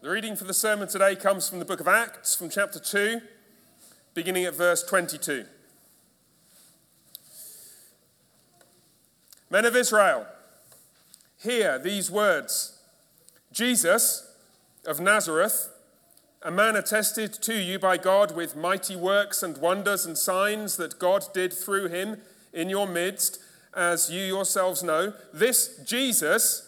The reading for the sermon today comes from the book of Acts, from chapter 2, beginning at verse 22. Men of Israel, hear these words Jesus of Nazareth, a man attested to you by God with mighty works and wonders and signs that God did through him in your midst, as you yourselves know. This Jesus,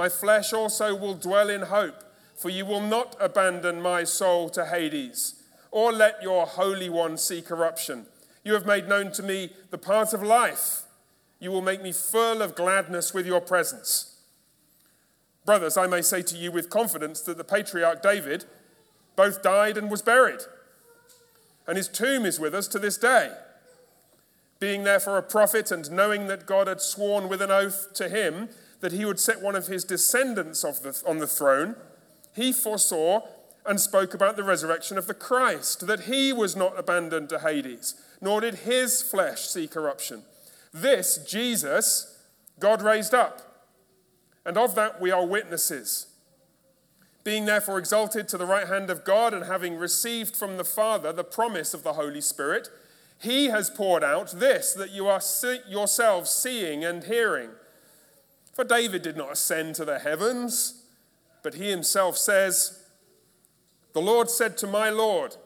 My flesh also will dwell in hope, for you will not abandon my soul to Hades, or let your Holy One see corruption. You have made known to me the path of life. You will make me full of gladness with your presence. Brothers, I may say to you with confidence that the patriarch David both died and was buried, and his tomb is with us to this day. Being therefore a prophet, and knowing that God had sworn with an oath to him that he would set one of his descendants the, on the throne, he foresaw and spoke about the resurrection of the Christ, that he was not abandoned to Hades, nor did his flesh see corruption. This, Jesus, God raised up, and of that we are witnesses. Being therefore exalted to the right hand of God, and having received from the Father the promise of the Holy Spirit, he has poured out this that you are yourselves seeing and hearing. For David did not ascend to the heavens, but he himself says, The Lord said to my Lord,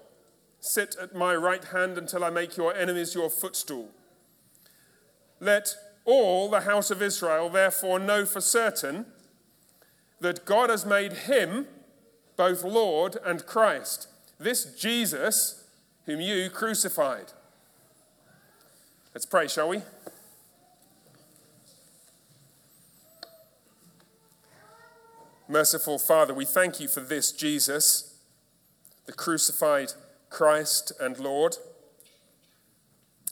Sit at my right hand until I make your enemies your footstool. Let all the house of Israel therefore know for certain that God has made him both Lord and Christ, this Jesus whom you crucified. Let's pray, shall we? Merciful Father, we thank you for this Jesus, the crucified Christ and Lord.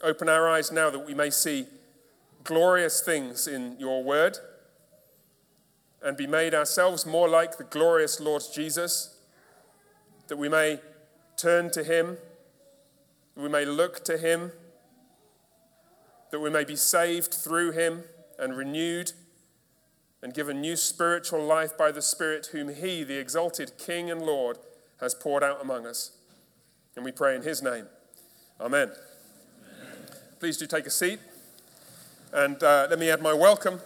Open our eyes now that we may see glorious things in your word and be made ourselves more like the glorious Lord Jesus, that we may turn to him, that we may look to him, that we may be saved through him and renewed and given new spiritual life by the Spirit, whom He, the exalted King and Lord, has poured out among us. And we pray in His name. Amen. Amen. Please do take a seat. And uh, let me add my welcome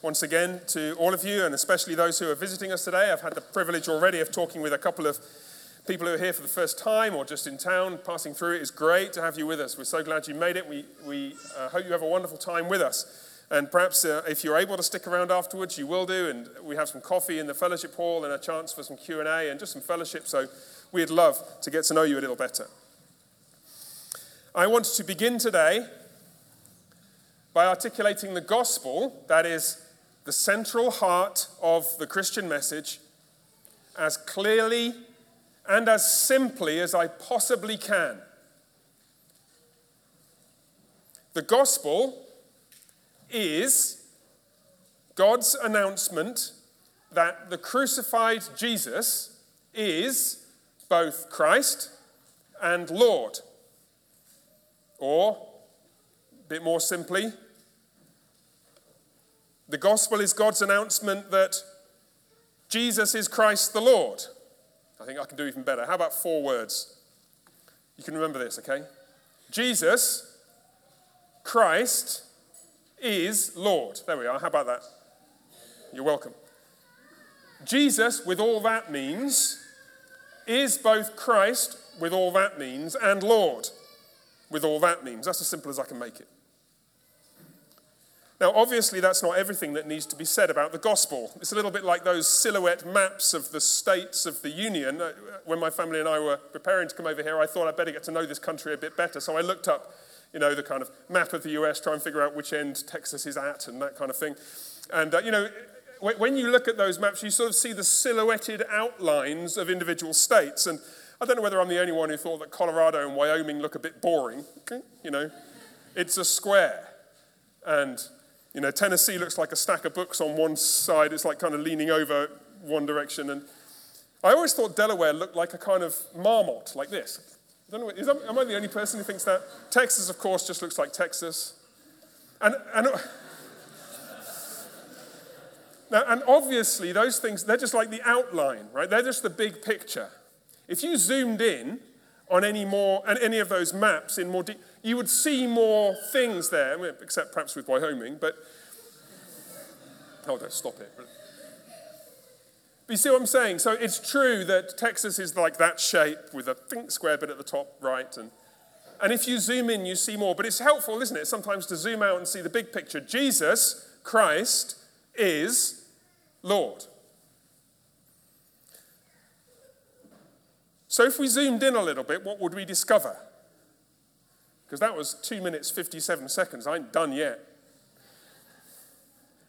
once again to all of you, and especially those who are visiting us today. I've had the privilege already of talking with a couple of people who are here for the first time or just in town passing through. It is great to have you with us. We're so glad you made it. We, we uh, hope you have a wonderful time with us. And perhaps uh, if you're able to stick around afterwards, you will do. And we have some coffee in the fellowship hall and a chance for some Q&A and just some fellowship. So we'd love to get to know you a little better. I want to begin today by articulating the gospel, that is, the central heart of the Christian message, as clearly and as simply as I possibly can. The gospel is God's announcement that the crucified Jesus is both Christ and Lord. Or, a bit more simply, the gospel is God's announcement that Jesus is Christ the Lord. I think I can do even better. How about four words? You can remember this, okay? Jesus, Christ, is Lord. There we are. How about that? You're welcome. Jesus, with all that means, is both Christ, with all that means, and Lord, with all that means. That's as simple as I can make it. Now, obviously, that's not everything that needs to be said about the gospel. It's a little bit like those silhouette maps of the states of the Union. Uh, when my family and I were preparing to come over here, I thought I'd better get to know this country a bit better. So I looked up you know, the kind of map of the US, try and figure out which end Texas is at and that kind of thing. And, uh, you know, when you look at those maps, you sort of see the silhouetted outlines of individual states. And I don't know whether I'm the only one who thought that Colorado and Wyoming look a bit boring. You know, it's a square. And, you know, Tennessee looks like a stack of books on one side. It's like kind of leaning over one direction. And I always thought Delaware looked like a kind of marmot, like this. I don't know, is, am I the only person who thinks that? Texas, of course, just looks like Texas. And, and, now, and obviously, those things, they're just like the outline, right? They're just the big picture. If you zoomed in on any more, and any of those maps in more deep, you would see more things there, except perhaps with Wyoming, but, oh, don't stop it. But, you see what I'm saying? So it's true that Texas is like that shape with a think square bit at the top right. And, and if you zoom in, you see more. But it's helpful, isn't it, sometimes to zoom out and see the big picture. Jesus, Christ, is Lord. So if we zoomed in a little bit, what would we discover? Because that was 2 minutes 57 seconds. I ain't done yet.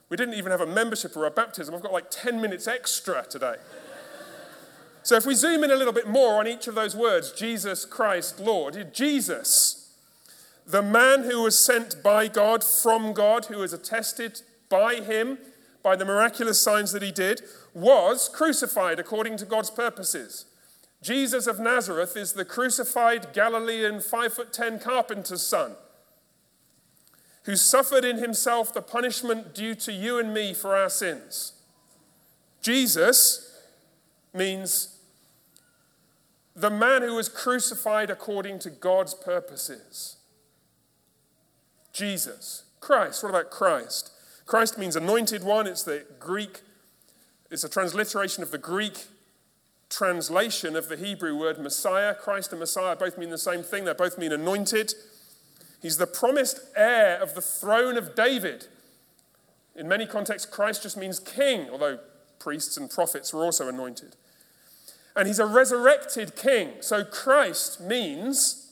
We didn't even have a membership or a baptism. I've got like 10 minutes extra today. so if we zoom in a little bit more on each of those words Jesus Christ, Lord, Jesus, the man who was sent by God, from God, who was attested by him, by the miraculous signs that he did, was crucified according to God's purposes. Jesus of Nazareth is the crucified Galilean five foot ten carpenter's son who suffered in himself the punishment due to you and me for our sins. Jesus means the man who was crucified according to God's purposes. Jesus. Christ. What about Christ? Christ means anointed one. It's the Greek, it's a transliteration of the Greek translation of the Hebrew word Messiah. Christ and Messiah both mean the same thing, they both mean anointed. He's the promised heir of the throne of David. In many contexts, Christ just means king, although priests and prophets were also anointed. And he's a resurrected king. So Christ means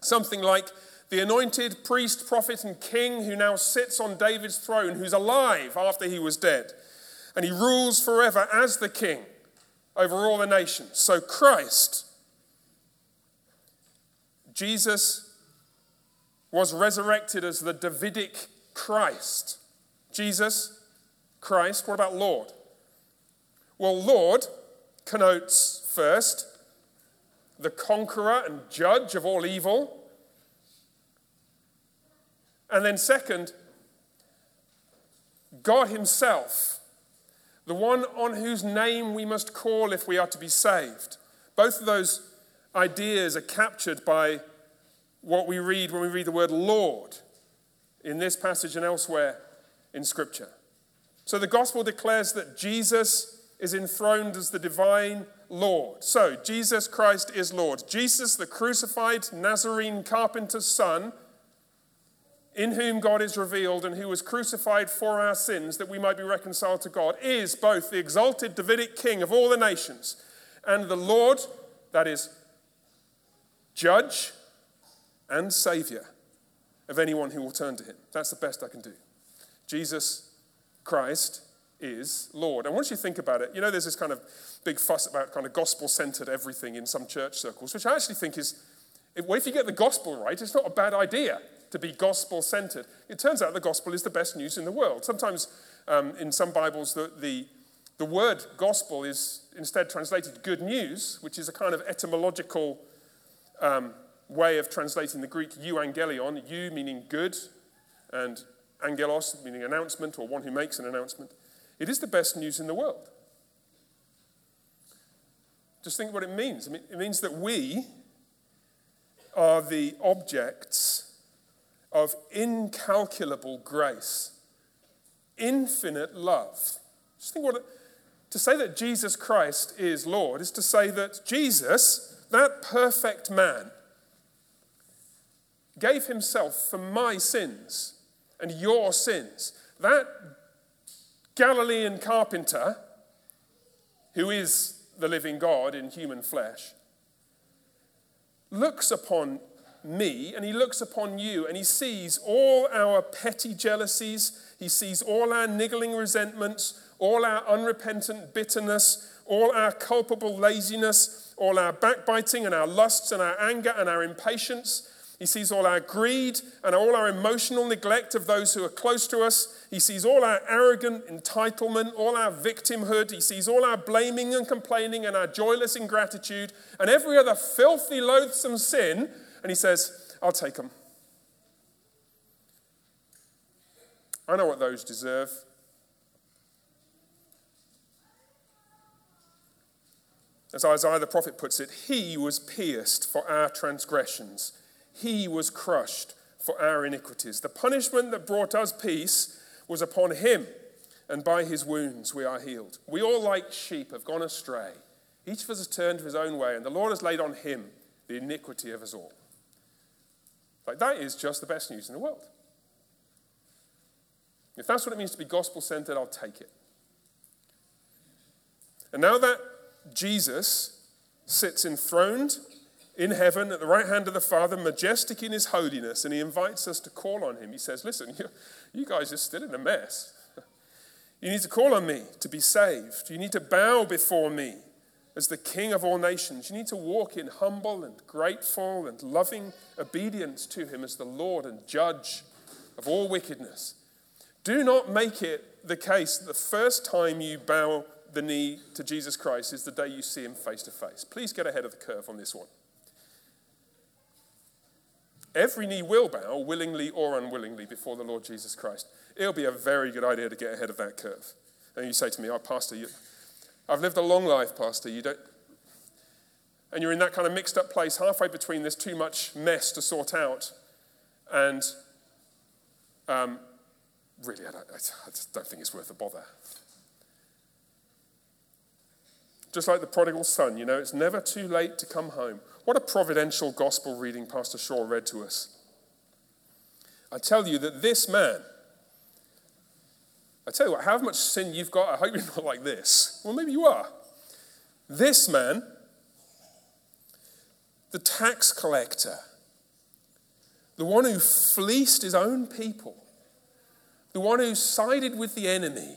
something like the anointed priest, prophet, and king who now sits on David's throne, who's alive after he was dead. And he rules forever as the king over all the nations. So Christ, Jesus was resurrected as the Davidic Christ. Jesus, Christ. What about Lord? Well, Lord connotes first the conqueror and judge of all evil. And then, second, God Himself, the one on whose name we must call if we are to be saved. Both of those ideas are captured by what we read when we read the word Lord in this passage and elsewhere in Scripture. So the gospel declares that Jesus is enthroned as the divine Lord. So Jesus Christ is Lord. Jesus, the crucified Nazarene carpenter's son, in whom God is revealed and who was crucified for our sins that we might be reconciled to God, is both the exalted Davidic king of all the nations and the Lord, that is, judge and Savior of anyone who will turn to Him. That's the best I can do. Jesus Christ is Lord. And once you think about it, you know, there's this kind of big fuss about kind of gospel centered everything in some church circles, which I actually think is, well, if you get the gospel right, it's not a bad idea to be gospel centered. It turns out the gospel is the best news in the world. Sometimes um, in some Bibles, the, the, the word gospel is instead translated good news, which is a kind of etymological um, way of translating the Greek euangelion, eu meaning good, and angelos meaning announcement or one who makes an announcement. It is the best news in the world. Just think what it means. I mean, it means that we are the objects of incalculable grace, infinite love. Just think what it, to say that Jesus Christ is Lord is to say that Jesus, that perfect man, gave himself for my sins and your sins. That Galilean carpenter, who is the living God in human flesh, looks upon me and he looks upon you and he sees all our petty jealousies, he sees all our niggling resentments, all our unrepentant bitterness, all our culpable laziness, all our backbiting and our lusts and our anger and our impatience. He sees all our greed and all our emotional neglect of those who are close to us. He sees all our arrogant entitlement, all our victimhood. He sees all our blaming and complaining and our joyless ingratitude and every other filthy, loathsome sin. And he says, I'll take them. I know what those deserve. As Isaiah the prophet puts it, he was pierced for our transgressions, he was crushed for our iniquities. The punishment that brought us peace was upon him, and by his wounds we are healed. We all, like sheep, have gone astray. Each of us has turned to his own way, and the Lord has laid on him the iniquity of us all. Like, that is just the best news in the world. If that's what it means to be gospel centered, I'll take it. And now that Jesus sits enthroned in heaven at the right hand of the Father, majestic in his holiness, and he invites us to call on him. He says, Listen, you, you guys are still in a mess. You need to call on me to be saved. You need to bow before me as the King of all nations. You need to walk in humble and grateful and loving obedience to him as the Lord and judge of all wickedness. Do not make it the case that the first time you bow the knee to Jesus Christ is the day you see him face to face. Please get ahead of the curve on this one. Every knee will bow, willingly or unwillingly, before the Lord Jesus Christ. It'll be a very good idea to get ahead of that curve. And you say to me, Oh, Pastor, you, I've lived a long life, Pastor. You don't. And you're in that kind of mixed up place halfway between there's too much mess to sort out and um, really, I, don't, I just don't think it's worth the bother. Just like the prodigal son, you know, it's never too late to come home. What a providential gospel reading Pastor Shaw read to us. I tell you that this man, I tell you what, how much sin you've got, I hope you're not like this. Well, maybe you are. This man, the tax collector, the one who fleeced his own people, the one who sided with the enemy,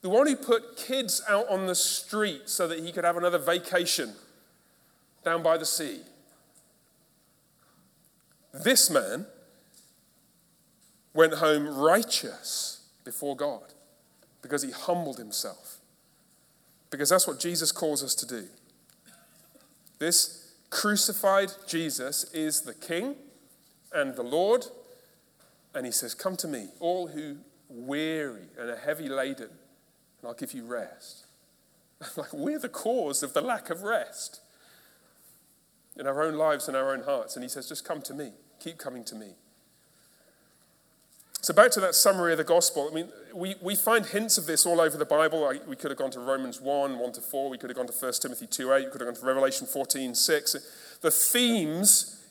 the one who put kids out on the street so that he could have another vacation down by the sea. This man went home righteous before God because he humbled himself. Because that's what Jesus calls us to do. This crucified Jesus is the King and the Lord. And he says, Come to me, all who weary and are heavy laden, and I'll give you rest. like, we're the cause of the lack of rest in our own lives and our own hearts. And he says, just come to me. Keep coming to me. So, back to that summary of the gospel. I mean, we, we find hints of this all over the Bible. We could have gone to Romans 1, 1 to 4. We could have gone to 1 Timothy 2, 8. We could have gone to Revelation 14, 6. The themes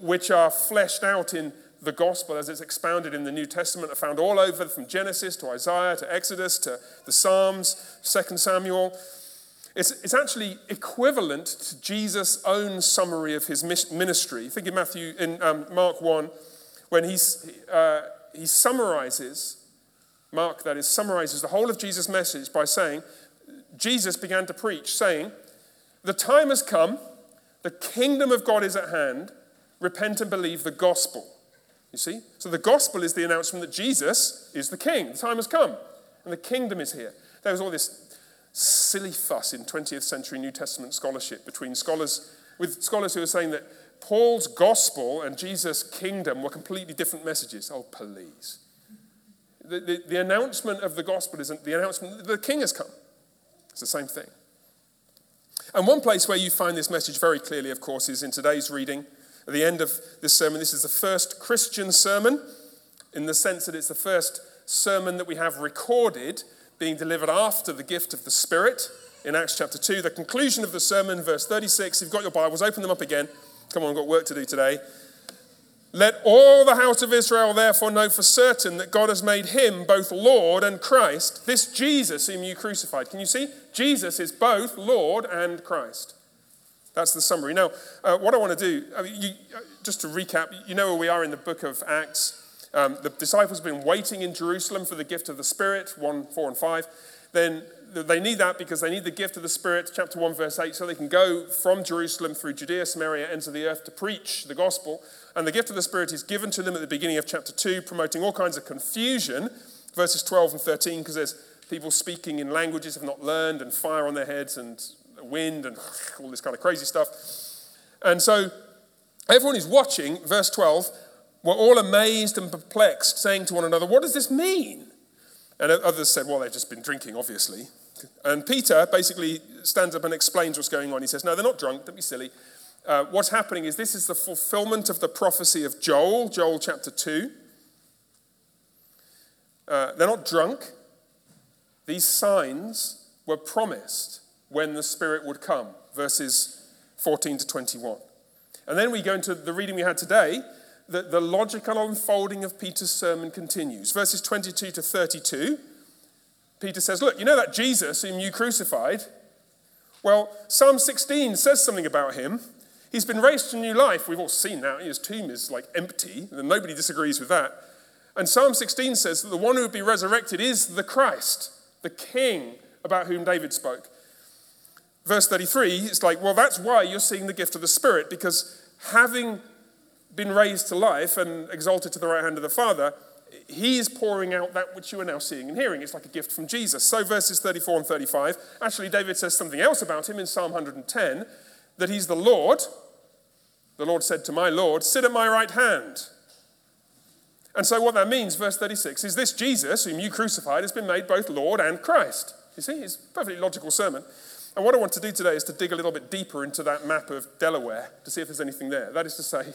which are fleshed out in the gospel as it's expounded in the New Testament are found all over from Genesis to Isaiah to Exodus to the Psalms, 2 Samuel. It's, it's actually equivalent to Jesus' own summary of his ministry. Think in Matthew, in um, Mark 1, when he's, uh, he summarizes, Mark that is, summarizes the whole of Jesus' message by saying, Jesus began to preach, saying, The time has come, the kingdom of God is at hand, repent and believe the gospel. You see? So the gospel is the announcement that Jesus is the king. The time has come, and the kingdom is here. There was all this silly fuss in 20th century New Testament scholarship between scholars, with scholars who are saying that Paul's gospel and Jesus' kingdom were completely different messages. Oh, please. The, the, the announcement of the gospel isn't the announcement the king has come. It's the same thing. And one place where you find this message very clearly, of course, is in today's reading at the end of this sermon. This is the first Christian sermon in the sense that it's the first sermon that we have recorded being delivered after the gift of the Spirit in Acts chapter 2. The conclusion of the sermon, verse 36. If you've got your Bibles, open them up again. Come on, I've got work to do today. Let all the house of Israel therefore know for certain that God has made him both Lord and Christ, this Jesus whom you crucified. Can you see? Jesus is both Lord and Christ. That's the summary. Now, uh, what I want to do, I mean, you, uh, just to recap, you know where we are in the book of Acts. Um, the disciples have been waiting in Jerusalem for the gift of the Spirit, 1, 4, and 5. then they need that because they need the gift of the Spirit, chapter 1, verse 8, so they can go from Jerusalem through Judea, Samaria, into the earth to preach the gospel. And the gift of the Spirit is given to them at the beginning of chapter 2, promoting all kinds of confusion, verses 12 and 13, because there's people speaking in languages have not learned, and fire on their heads, and wind, and all this kind of crazy stuff. And so everyone is watching, verse 12, were all amazed and perplexed, saying to one another, What does this mean? And others said, Well, they've just been drinking, obviously. And Peter basically stands up and explains what's going on. He says, No, they're not drunk, don't be silly. Uh, what's happening is this is the fulfillment of the prophecy of Joel, Joel chapter 2. Uh, they're not drunk. These signs were promised when the Spirit would come, verses 14 to 21. And then we go into the reading we had today. The, the logical unfolding of Peter's sermon continues. Verses 22 to 32 Peter says, Look, you know that Jesus whom you crucified? Well, Psalm 16 says something about him. He's been raised to new life. We've all seen that. His tomb is like empty, nobody disagrees with that. And Psalm 16 says that the one who would be resurrected is the Christ, the King about whom David spoke. Verse 33, it's like, well, that's why you're seeing the gift of the Spirit, because having been raised to life and exalted to the right hand of the Father, he is pouring out that which you are now seeing and hearing. It's like a gift from Jesus. So, verses 34 and 35, actually, David says something else about him in Psalm 110 that he's the Lord. The Lord said to my Lord, Sit at my right hand. And so, what that means, verse 36, is this Jesus, whom you crucified, has been made both Lord and Christ. You see, it's a perfectly logical sermon. And what I want to do today is to dig a little bit deeper into that map of Delaware to see if there's anything there. That is to say,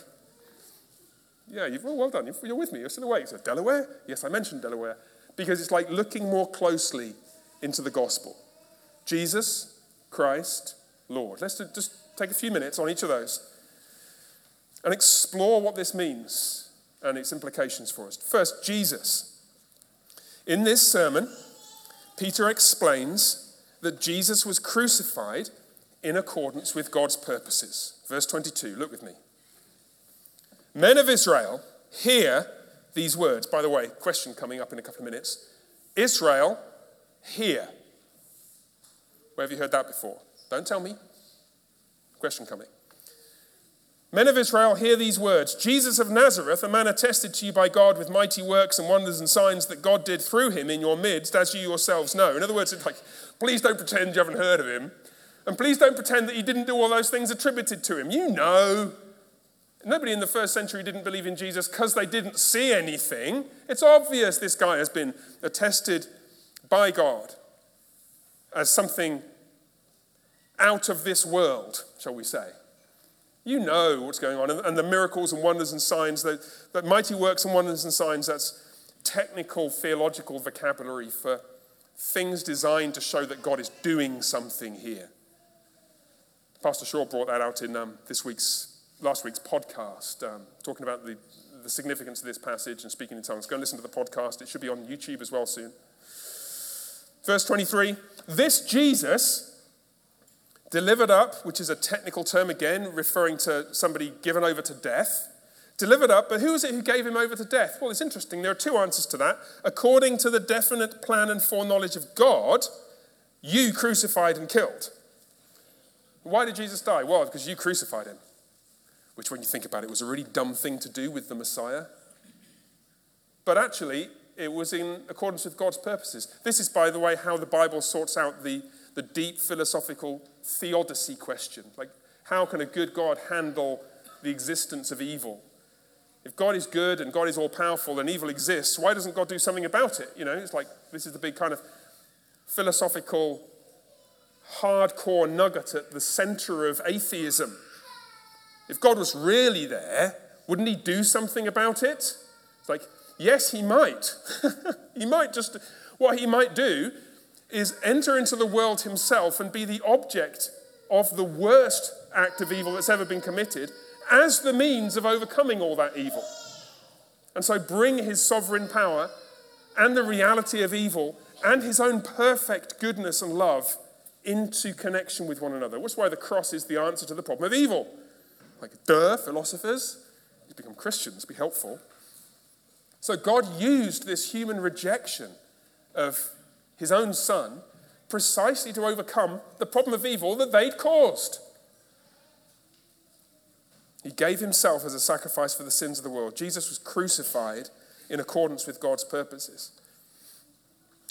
yeah, you've, well, well done. You're with me. You're still awake. So, Delaware? Yes, I mentioned Delaware. Because it's like looking more closely into the gospel. Jesus, Christ, Lord. Let's just take a few minutes on each of those and explore what this means and its implications for us. First, Jesus. In this sermon, Peter explains that Jesus was crucified in accordance with God's purposes. Verse 22, look with me. Men of Israel, hear these words. By the way, question coming up in a couple of minutes. Israel, hear. Where have you heard that before? Don't tell me. Question coming. Men of Israel, hear these words Jesus of Nazareth, a man attested to you by God with mighty works and wonders and signs that God did through him in your midst, as you yourselves know. In other words, it's like, please don't pretend you haven't heard of him. And please don't pretend that he didn't do all those things attributed to him. You know. Nobody in the first century didn't believe in Jesus because they didn't see anything. It's obvious this guy has been attested by God as something out of this world, shall we say. You know what's going on, and the miracles and wonders and signs, that, mighty works and wonders and signs, that's technical theological vocabulary for things designed to show that God is doing something here. Pastor Shaw brought that out in um, this week's last week's podcast, um, talking about the, the significance of this passage and speaking in tongues. Go and listen to the podcast. It should be on YouTube as well soon. Verse 23 This Jesus delivered up, which is a technical term again, referring to somebody given over to death. Delivered up, but who is it who gave him over to death? Well, it's interesting. There are two answers to that. According to the definite plan and foreknowledge of God, you crucified and killed. Why did Jesus die? Well, because you crucified him which, when you think about it, was a really dumb thing to do with the Messiah. But actually, it was in accordance with God's purposes. This is, by the way, how the Bible sorts out the, the deep philosophical theodicy question. Like, how can a good God handle the existence of evil? If God is good and God is all powerful and evil exists, why doesn't God do something about it? You know, it's like this is the big kind of philosophical, hardcore nugget at the center of atheism. If God was really there, wouldn't he do something about it? It's like, yes, he might. he might just, what he might do is enter into the world himself and be the object of the worst act of evil that's ever been committed as the means of overcoming all that evil. And so bring his sovereign power and the reality of evil and his own perfect goodness and love into connection with one another. That's why the cross is the answer to the problem of evil. Like, duh, philosophers. You become Christians, be helpful. So God used this human rejection of his own son precisely to overcome the problem of evil that they'd caused. He gave himself as a sacrifice for the sins of the world. Jesus was crucified in accordance with God's purposes.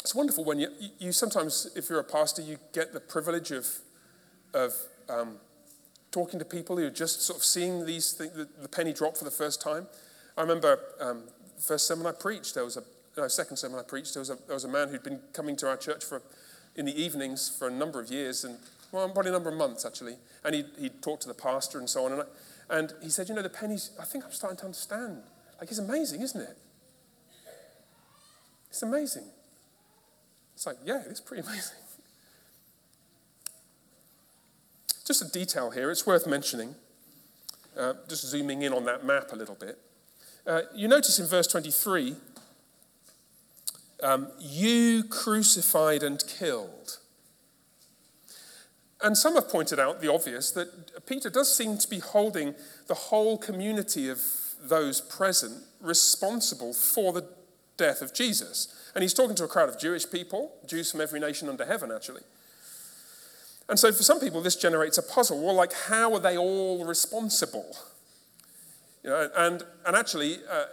It's wonderful when you, you sometimes, if you're a pastor, you get the privilege of, of um, talking to people who are just sort of seeing these things, the, the penny drop for the first time. I remember um, the first sermon I preached, there was a no, second sermon I preached, there was, a, there was a man who'd been coming to our church for, in the evenings for a number of years, and well, probably a number of months actually. And he he'd talked to the pastor and so on. And, I, and he said, You know, the pennies, I think I'm starting to understand. Like, it's amazing, isn't it? It's amazing. It's like, yeah, it's pretty amazing. Just a detail here, it's worth mentioning, uh, just zooming in on that map a little bit. Uh, you notice in verse 23, um, you crucified and killed. And some have pointed out the obvious that Peter does seem to be holding the whole community of those present responsible for the death of Jesus. And he's talking to a crowd of Jewish people, Jews from every nation under heaven, actually. And so for some people, this generates a puzzle. Well, like, how are they all responsible? You know, and, and actually, uh,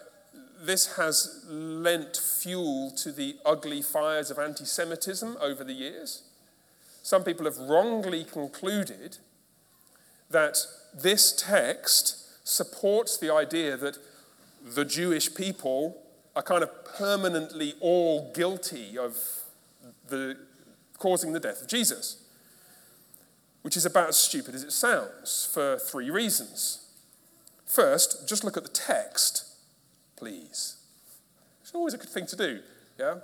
this has lent fuel to the ugly fires of anti Semitism over the years. Some people have wrongly concluded that this text supports the idea that the Jewish people are kind of permanently all guilty of the, causing the death of Jesus which is about as stupid as it sounds for three reasons. First, just look at the text, please. It's always a good thing to do, yeah?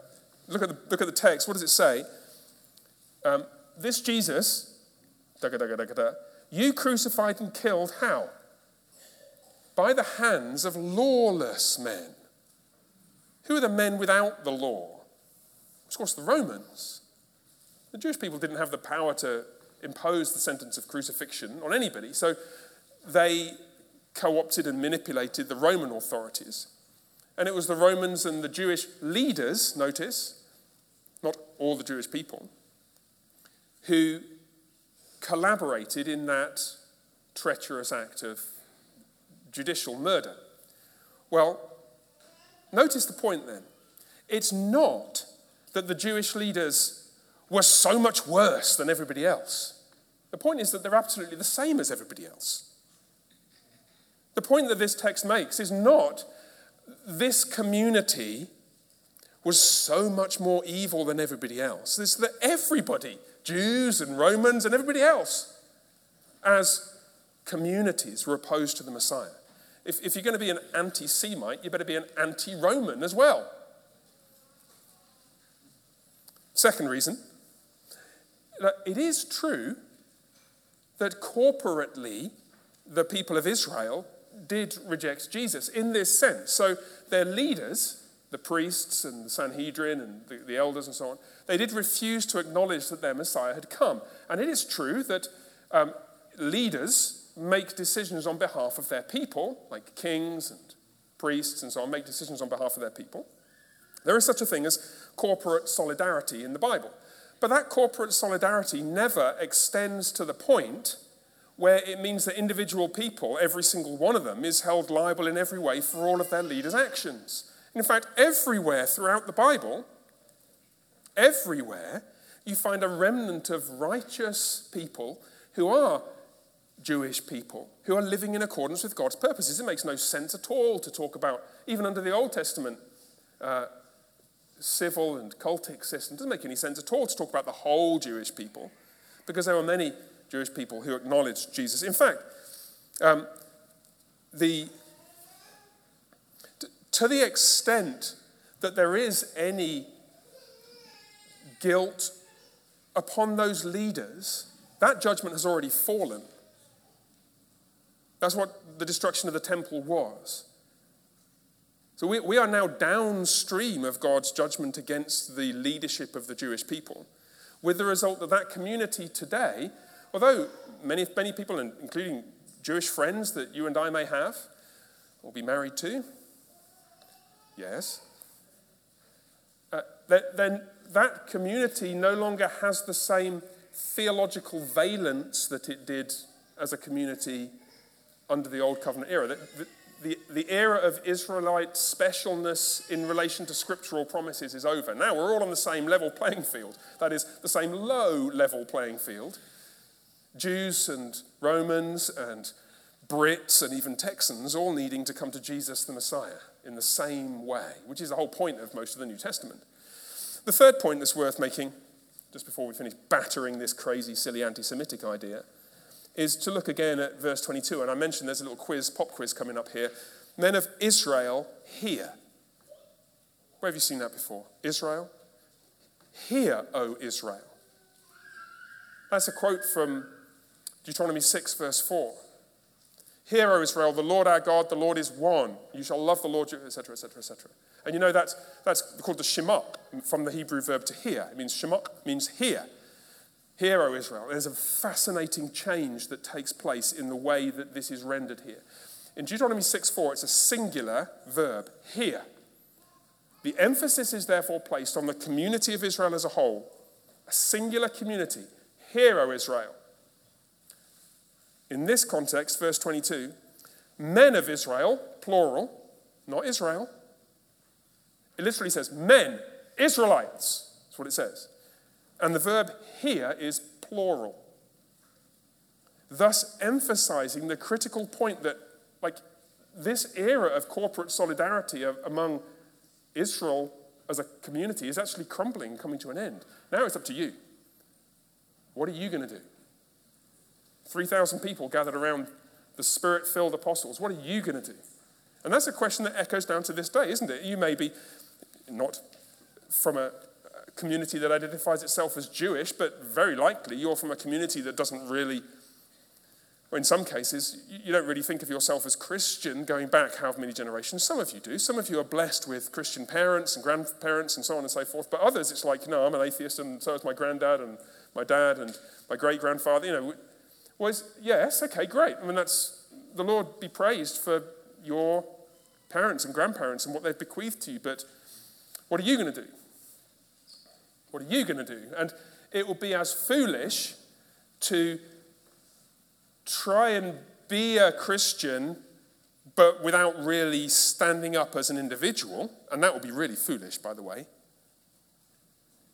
Look at the, look at the text. What does it say? Um, this Jesus, you crucified and killed how? By the hands of lawless men. Who are the men without the law? Of course, the Romans. The Jewish people didn't have the power to impose the sentence of crucifixion on anybody. So they co opted and manipulated the Roman authorities. And it was the Romans and the Jewish leaders, notice, not all the Jewish people, who collaborated in that treacherous act of judicial murder. Well, notice the point then. It's not that the Jewish leaders were so much worse than everybody else. The point is that they're absolutely the same as everybody else. The point that this text makes is not this community was so much more evil than everybody else. It's that everybody, Jews and Romans and everybody else, as communities were opposed to the Messiah. If, if you're going to be an anti Semite, you better be an anti Roman as well. Second reason it is true that corporately the people of Israel did reject Jesus in this sense. So their leaders, the priests and the Sanhedrin and the, the, elders and so on, they did refuse to acknowledge that their Messiah had come. And it is true that um, leaders make decisions on behalf of their people, like kings and priests and so on, make decisions on behalf of their people. There is such a thing as corporate solidarity in the Bible. But that corporate solidarity never extends to the point where it means that individual people, every single one of them, is held liable in every way for all of their leaders' actions. In fact, everywhere throughout the Bible, everywhere, you find a remnant of righteous people who are Jewish people, who are living in accordance with God's purposes. It makes no sense at all to talk about, even under the Old Testament, uh, civil and cultic system. It doesn't make any sense at all to talk about the whole Jewish people because there were many Jewish people who acknowledged Jesus. In fact, um, the, to the extent that there is any guilt upon those leaders, that judgment has already fallen. That's what the destruction of the temple was. So we, we are now downstream of God's judgment against the leadership of the Jewish people, with the result that that community today, although many, many people, including Jewish friends that you and I may have, will be married to, yes, uh, then that community no longer has the same theological valence that it did as a community under the Old Covenant era. The, the, the, the era of Israelite specialness in relation to scriptural promises is over. Now we're all on the same level playing field. That is, the same low level playing field. Jews and Romans and Brits and even Texans all needing to come to Jesus the Messiah in the same way, which is the whole point of most of the New Testament. The third point that's worth making, just before we finish battering this crazy, silly anti Semitic idea, is to look again at verse 22. And I mentioned there's a little quiz, pop quiz coming up here. Men of Israel, hear. Where have you seen that before? Israel? Hear, O Israel. That's a quote from Deuteronomy 6, verse 4. Hear, O Israel, the Lord our God, the Lord is one. You shall love the Lord, etc., etc., etc. And you know that's, that's called the Shema from the Hebrew verb to hear. It means Shema means hear. Hear, O Israel. There's a fascinating change that takes place in the way that this is rendered here. In Deuteronomy 6 4, it's a singular verb, hear. The emphasis is therefore placed on the community of Israel as a whole, a singular community. Hear, O Israel. In this context, verse 22, men of Israel, plural, not Israel. It literally says men, Israelites. That's what it says. And the verb here is plural, thus emphasizing the critical point that, like, this era of corporate solidarity among Israel as a community is actually crumbling, coming to an end. Now it's up to you. What are you going to do? 3,000 people gathered around the spirit filled apostles. What are you going to do? And that's a question that echoes down to this day, isn't it? You may be not from a community that identifies itself as Jewish, but very likely you're from a community that doesn't really, or in some cases, you don't really think of yourself as Christian going back however many generations. Some of you do. Some of you are blessed with Christian parents and grandparents and so on and so forth. But others, it's like, no, I'm an atheist and so is my granddad and my dad and my great grandfather. You know, was yes, okay, great. I mean, that's the Lord be praised for your parents and grandparents and what they've bequeathed to you. But what are you going to do? What are you going to do? And it will be as foolish to try and be a Christian but without really standing up as an individual, and that would be really foolish, by the way.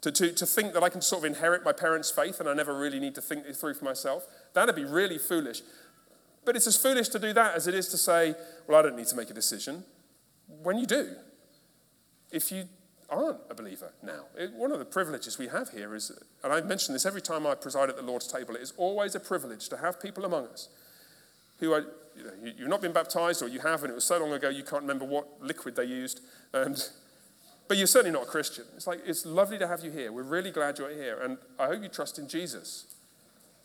To, to, to think that I can sort of inherit my parents' faith and I never really need to think it through for myself, that'd be really foolish. But it's as foolish to do that as it is to say, well, I don't need to make a decision, when you do. If you aren't a believer now. It, one of the privileges we have here is, and I mention this every time I preside at the Lord's table, it is always a privilege to have people among us who are, you know, you, you've not been baptized or you have, and it was so long ago you can't remember what liquid they used, and, but you're certainly not a Christian. It's like, it's lovely to have you here. We're really glad you're here, and I hope you trust in Jesus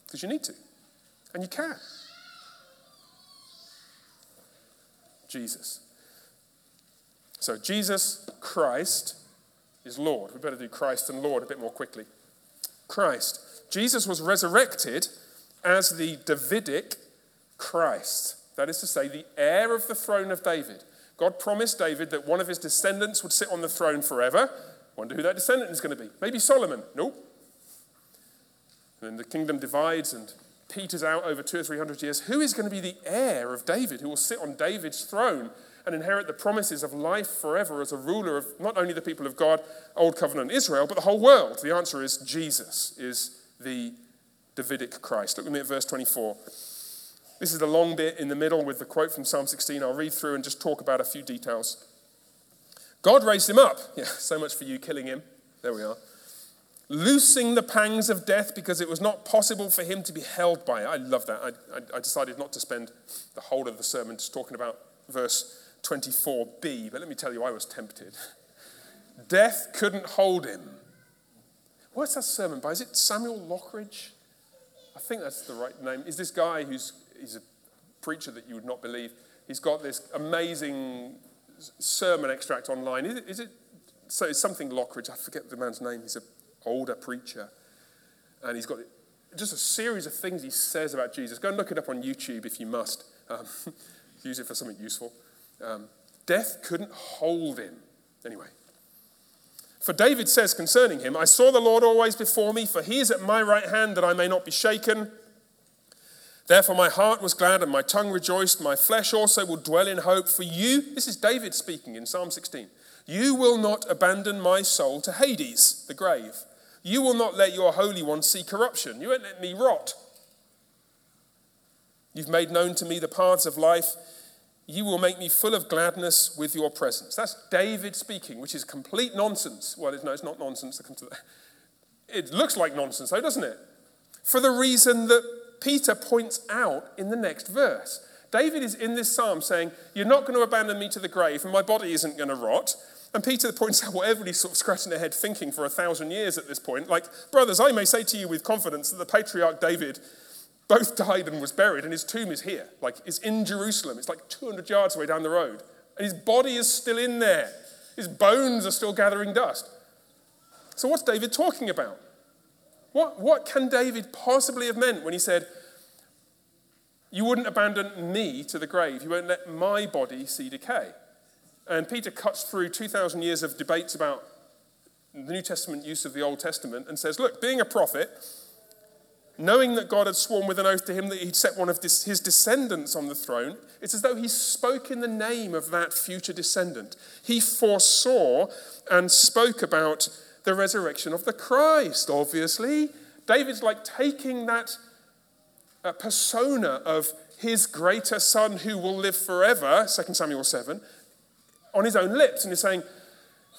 because you need to, and you can. Jesus. So, Jesus Christ is Lord. We better do Christ and Lord a bit more quickly. Christ. Jesus was resurrected as the Davidic Christ. That is to say, the heir of the throne of David. God promised David that one of his descendants would sit on the throne forever. Wonder who that descendant is going to be. Maybe Solomon. Nope. And then the kingdom divides and peters out over two or three hundred years. Who is going to be the heir of David who will sit on David's throne and inherit the promises of life forever as a ruler of not only the people of God, Old Covenant Israel, but the whole world? The answer is Jesus is the Davidic Christ. Look with me at verse 24. This is the long bit in the middle with the quote from Psalm 16. I'll read through and just talk about a few details. God raised him up. Yeah, so much for you killing him. There we are. Loosing the pangs of death because it was not possible for him to be held by it. I love that. I, I, I decided not to spend the whole of the sermon just talking about verse 24b, but let me tell you, I was tempted. Death couldn't hold him. What's that sermon by? Is it Samuel Lockridge? I think that's the right name. Is this guy who's he's a preacher that you would not believe? He's got this amazing sermon extract online. Is it, is it so it's something Lockridge, I forget the man's name. He's an older preacher. And he's got just a series of things he says about Jesus. Go and look it up on YouTube if you must. Um, use it for something useful. Um, death couldn't hold him. Anyway, For David says concerning him, I saw the Lord always before me, for he is at my right hand that I may not be shaken. Therefore, my heart was glad and my tongue rejoiced. My flesh also will dwell in hope. For you, this is David speaking in Psalm 16, you will not abandon my soul to Hades, the grave. You will not let your Holy One see corruption. You won't let me rot. You've made known to me the paths of life. You will make me full of gladness with your presence. That's David speaking, which is complete nonsense. Well, no, it's not nonsense. It looks like nonsense, though, doesn't it? For the reason that Peter points out in the next verse. David is in this psalm saying, You're not going to abandon me to the grave, and my body isn't going to rot. And Peter points out what everybody's sort of scratching their head thinking for a thousand years at this point. Like, brothers, I may say to you with confidence that the patriarch David both died and was buried, and his tomb is here. Like, it's in Jerusalem. It's like 200 yards away down the road. And his body is still in there. His bones are still gathering dust. So, what's David talking about? What, what can David possibly have meant when he said, You wouldn't abandon me to the grave, you won't let my body see decay? And Peter cuts through 2,000 years of debates about the New Testament use of the Old Testament and says, Look, being a prophet, knowing that God had sworn with an oath to him that he'd set one of his descendants on the throne, it's as though he spoke in the name of that future descendant. He foresaw and spoke about the resurrection of the Christ, obviously. David's like taking that uh, persona of his greater son who will live forever, 2 Samuel 7, on his own lips. And he's saying,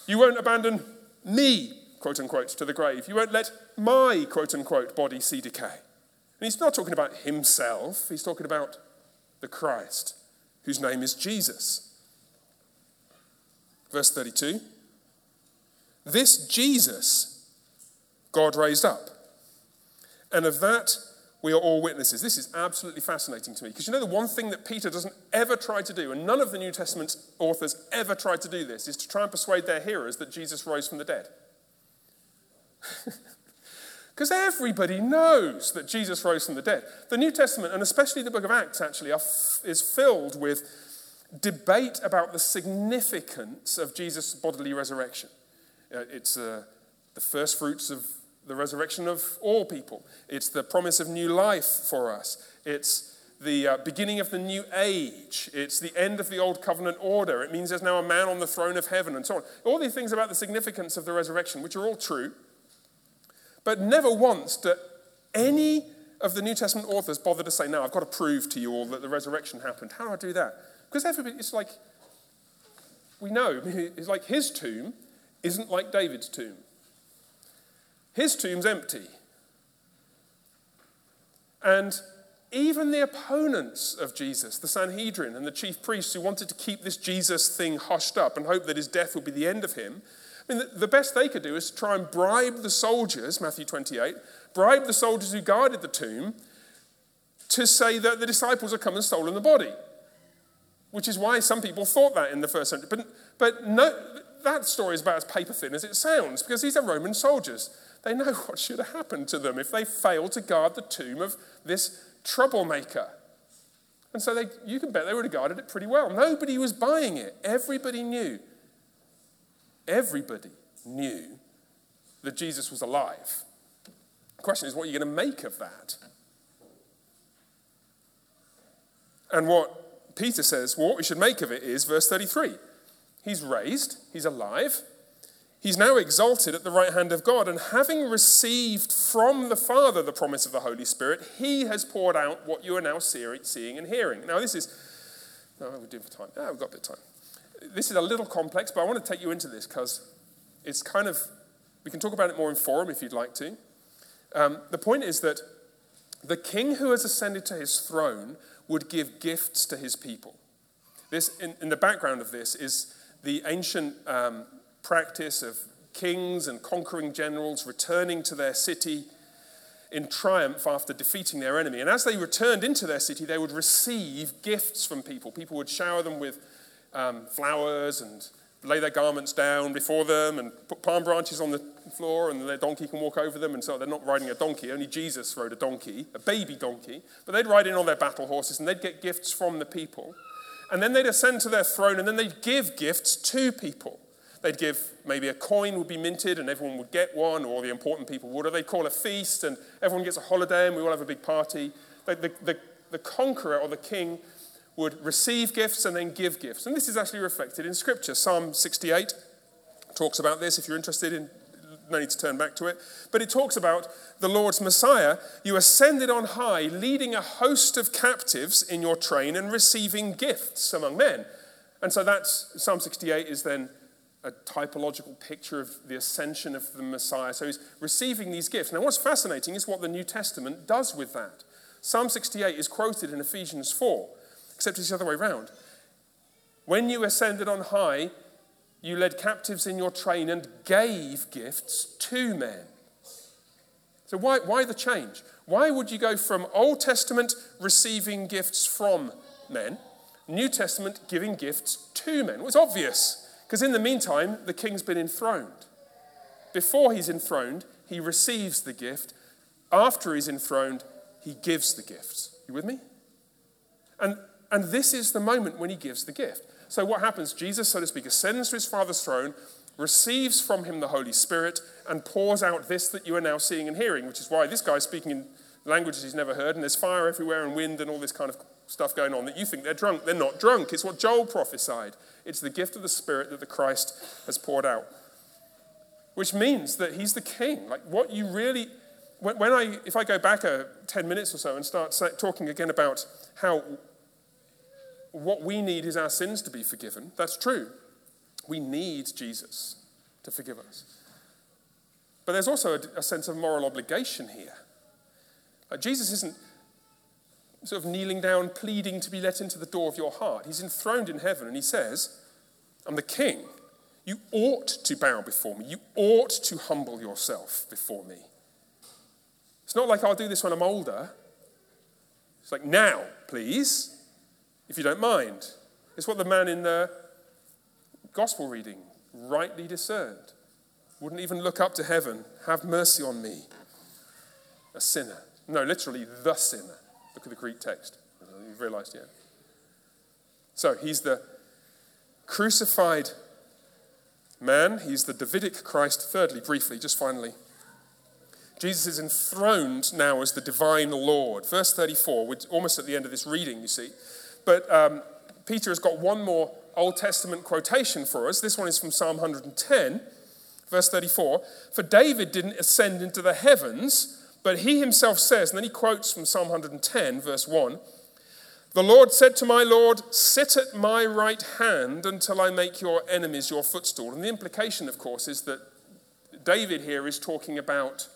You won't abandon me, quote unquote, to the grave. You won't let my, quote unquote, body see decay. And he's not talking about himself, he's talking about the Christ, whose name is Jesus. Verse 32 This Jesus God raised up. And of that we are all witnesses. This is absolutely fascinating to me because you know the one thing that Peter doesn't ever try to do, and none of the New Testament authors ever tried to do this, is to try and persuade their hearers that Jesus rose from the dead. Because everybody knows that Jesus rose from the dead. The New Testament, and especially the book of Acts, actually, f- is filled with debate about the significance of Jesus' bodily resurrection. Uh, it's uh, the first fruits of the resurrection of all people. It's the promise of new life for us. It's the uh, beginning of the new age. It's the end of the old covenant order. It means there's now a man on the throne of heaven and so on. All these things about the significance of the resurrection, which are all true. But never once do any of the New Testament authors bother to say, "Now I've got to prove to you all that the resurrection happened. How do I do that? Because everybody, it's like, we know, it's like his tomb isn't like David's tomb. His tomb's empty. And even the opponents of Jesus, the Sanhedrin and the chief priests who wanted to keep this Jesus thing hushed up and hope that his death would be the end of him, I mean, the best they could do is try and bribe the soldiers, Matthew 28, bribe the soldiers who guarded the tomb to say that the disciples had come and stolen the body. Which is why some people thought that in the first century. But, but no, that story is about as paper thin as it sounds because these are Roman soldiers. They know what should have happened to them if they failed to guard the tomb of this troublemaker. And so they, you can bet they would have guarded it pretty well. Nobody was buying it. Everybody knew. Everybody knew that Jesus was alive. The question is, what are you going to make of that? And what Peter says, well, what we should make of it is verse 33. He's raised, he's alive, He's now exalted at the right hand of God, and having received from the Father the promise of the Holy Spirit, he has poured out what you are now seeing and hearing. Now, this is. No, we're doing for time. Yeah, we've got a bit of time. This is a little complex, but I want to take you into this because it's kind of. We can talk about it more in forum if you'd like to. Um, the point is that the king who has ascended to his throne would give gifts to his people. This, in, in the background of this, is the ancient um, practice of kings and conquering generals returning to their city in triumph after defeating their enemy. And as they returned into their city, they would receive gifts from people. People would shower them with um, flowers and lay their garments down before them and put palm branches on the floor, and their donkey can walk over them. And so they're not riding a donkey, only Jesus rode a donkey, a baby donkey. But they'd ride in on their battle horses and they'd get gifts from the people. And then they'd ascend to their throne and then they'd give gifts to people. They'd give maybe a coin would be minted and everyone would get one, or the important people would, or they'd call a feast and everyone gets a holiday and we all have a big party. The, the, the, the conqueror or the king would receive gifts and then give gifts. And this is actually reflected in Scripture. Psalm 68 talks about this if you're interested in no need to turn back to it. But it talks about the Lord's Messiah. You ascended on high, leading a host of captives in your train and receiving gifts among men. And so that's Psalm 68 is then a typological picture of the ascension of the Messiah. So he's receiving these gifts. Now, what's fascinating is what the New Testament does with that. Psalm 68 is quoted in Ephesians 4, except it's the other way around. When you ascended on high, you led captives in your train and gave gifts to men. So, why, why the change? Why would you go from Old Testament receiving gifts from men, New Testament giving gifts to men? Well, it's obvious, because in the meantime, the king's been enthroned. Before he's enthroned, he receives the gift. After he's enthroned, he gives the gifts. You with me? And, and this is the moment when he gives the gift. So, what happens? Jesus, so to speak, ascends to his Father's throne, receives from him the Holy Spirit, and pours out this that you are now seeing and hearing, which is why this guy's speaking in languages he's never heard, and there's fire everywhere and wind and all this kind of stuff going on that you think they're drunk. They're not drunk. It's what Joel prophesied. It's the gift of the Spirit that the Christ has poured out. Which means that he's the king. Like what you really, when, I, if I go back a 10 minutes or so and start talking again about how what we need is our sins to be forgiven. That's true. We need Jesus to forgive us. But there's also a, a sense of moral obligation here. Jesus isn't sort of kneeling down, pleading to be let into the door of your heart. He's enthroned in heaven and he says, I'm the king. You ought to bow before me. You ought to humble yourself before me. It's not like I'll do this when I'm older. It's like, now, please if you don't mind. It's what the man in the gospel reading rightly discerned. Wouldn't even look up to heaven. Have mercy on me, a sinner. No, literally, the sinner. Look at the Greek text. You've realized yet? So he's the crucified man. He's the Davidic Christ. Thirdly, briefly, just finally, Jesus is enthroned now as the divine Lord. Verse 34, we're almost at the end of this reading, you see. But um, Peter has got one more Old Testament quotation for us. This one is from Psalm 110, verse 34. For David didn't ascend into the heavens, but he himself says, and then he quotes from Psalm 110, verse 1 The Lord said to my Lord, Sit at my right hand until I make your enemies your footstool. And the implication, of course, is that David here is talking about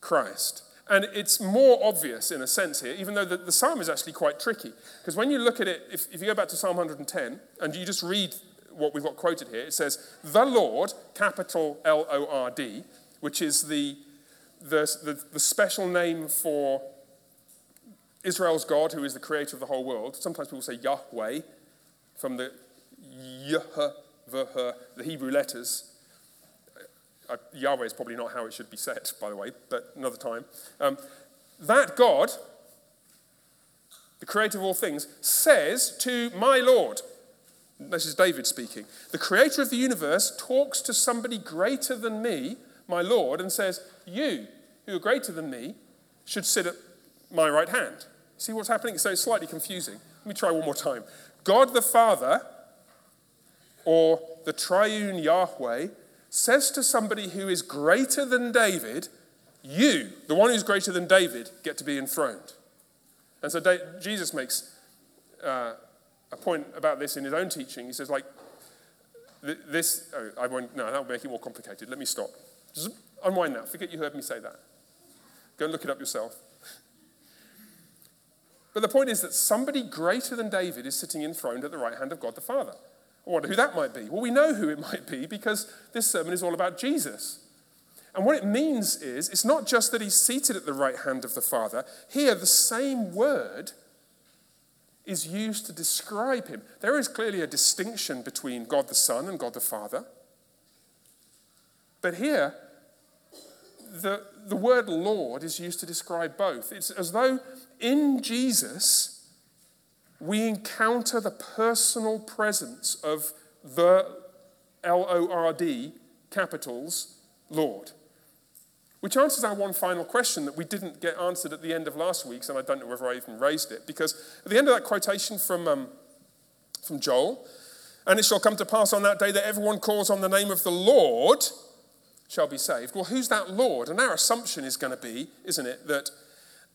Christ. And it's more obvious in a sense here, even though the, the psalm is actually quite tricky. Because when you look at it, if, if you go back to Psalm 110 and you just read what we've got quoted here, it says, The Lord, capital L O R D, which is the, the, the, the special name for Israel's God, who is the creator of the whole world. Sometimes people say Yahweh from the Yah, the Hebrew letters uh, Yahweh is probably not how it should be said, by the way, but another time. Um, that God, the creator of all things, says to my Lord, this is David speaking, the creator of the universe talks to somebody greater than me, my Lord, and says, You, who are greater than me, should sit at my right hand. See what's happening? So it's slightly confusing. Let me try one more time. God the Father, or the triune Yahweh, says to somebody who is greater than David, You, the one who's greater than David, get to be enthroned. And so Jesus makes uh, a point about this in his own teaching. He says, like, this, oh, I won't, no, that'll make it more complicated. Let me stop. Just unwind that. Forget you heard me say that. Go and look it up yourself. But the point is that somebody greater than David is sitting enthroned at the right hand of God the Father. I wonder who that might be. Well, we know who it might be because this sermon is all about Jesus. And what it means is, it's not just that he's seated at the right hand of the Father. Here, the same word is used to describe him. There is clearly a distinction between God the Son and God the Father. But here, the, the word Lord is used to describe both. It's as though in Jesus, we encounter the personal presence of the L O R D, capitals, Lord. Which answers our one final question that we didn't get answered at the end of last week's, and I don't know whether I even raised it, because at the end of that quotation from, um, from Joel, and it shall come to pass on that day that everyone calls on the name of the Lord shall be saved. Well, who's that Lord? And our assumption is going to be, isn't it, that,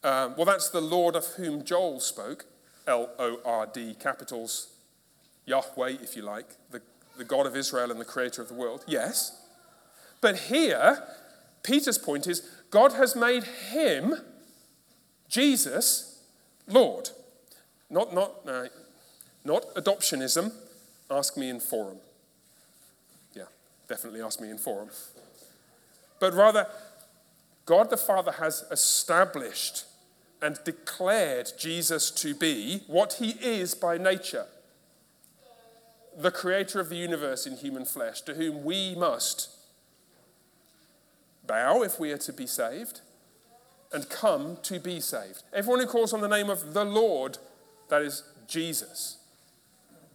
um, well, that's the Lord of whom Joel spoke, L O R D, capitals, Yahweh, if you like, the, the God of Israel and the creator of the world. Yes. But here, Peter's point is God has made him, Jesus, Lord. Not, not, uh, not adoptionism. Ask me in forum. Yeah, definitely ask me in forum. But rather, God the Father has established and declared Jesus to be what he is by nature the creator of the universe in human flesh, to whom we must bow if we are to be saved, and come to be saved. Everyone who calls on the name of the Lord, that is Jesus,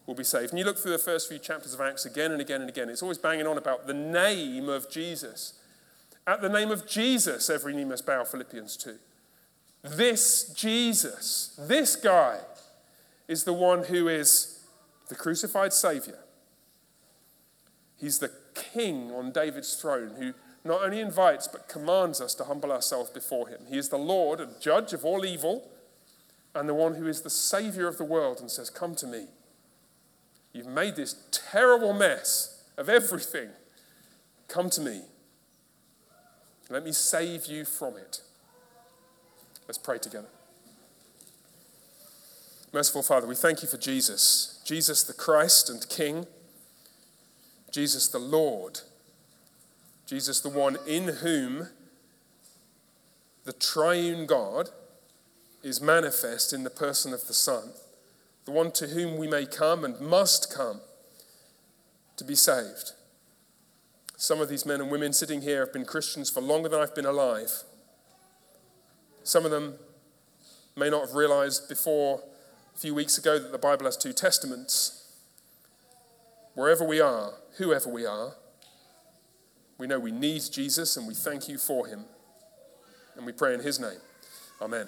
will be saved. And you look through the first few chapters of Acts again and again and again, it's always banging on about the name of Jesus. At the name of Jesus, every knee must bow, Philippians 2. This Jesus, this guy, is the one who is the crucified Savior. He's the king on David's throne who not only invites but commands us to humble ourselves before him. He is the Lord and judge of all evil and the one who is the Savior of the world and says, Come to me. You've made this terrible mess of everything. Come to me. Let me save you from it. Let's pray together. Merciful Father, we thank you for Jesus, Jesus the Christ and King, Jesus the Lord Jesus, the one in whom the triune God is manifest in the person of the Son, the one to whom we may come and must come to be saved. Some of these men and women sitting here have been Christians for longer than I've been alive. Some of them may not have realized before a few weeks ago that the Bible has two testaments. Wherever we are, whoever we are, we know we need Jesus and we thank you for him. And we pray in his name. Amen.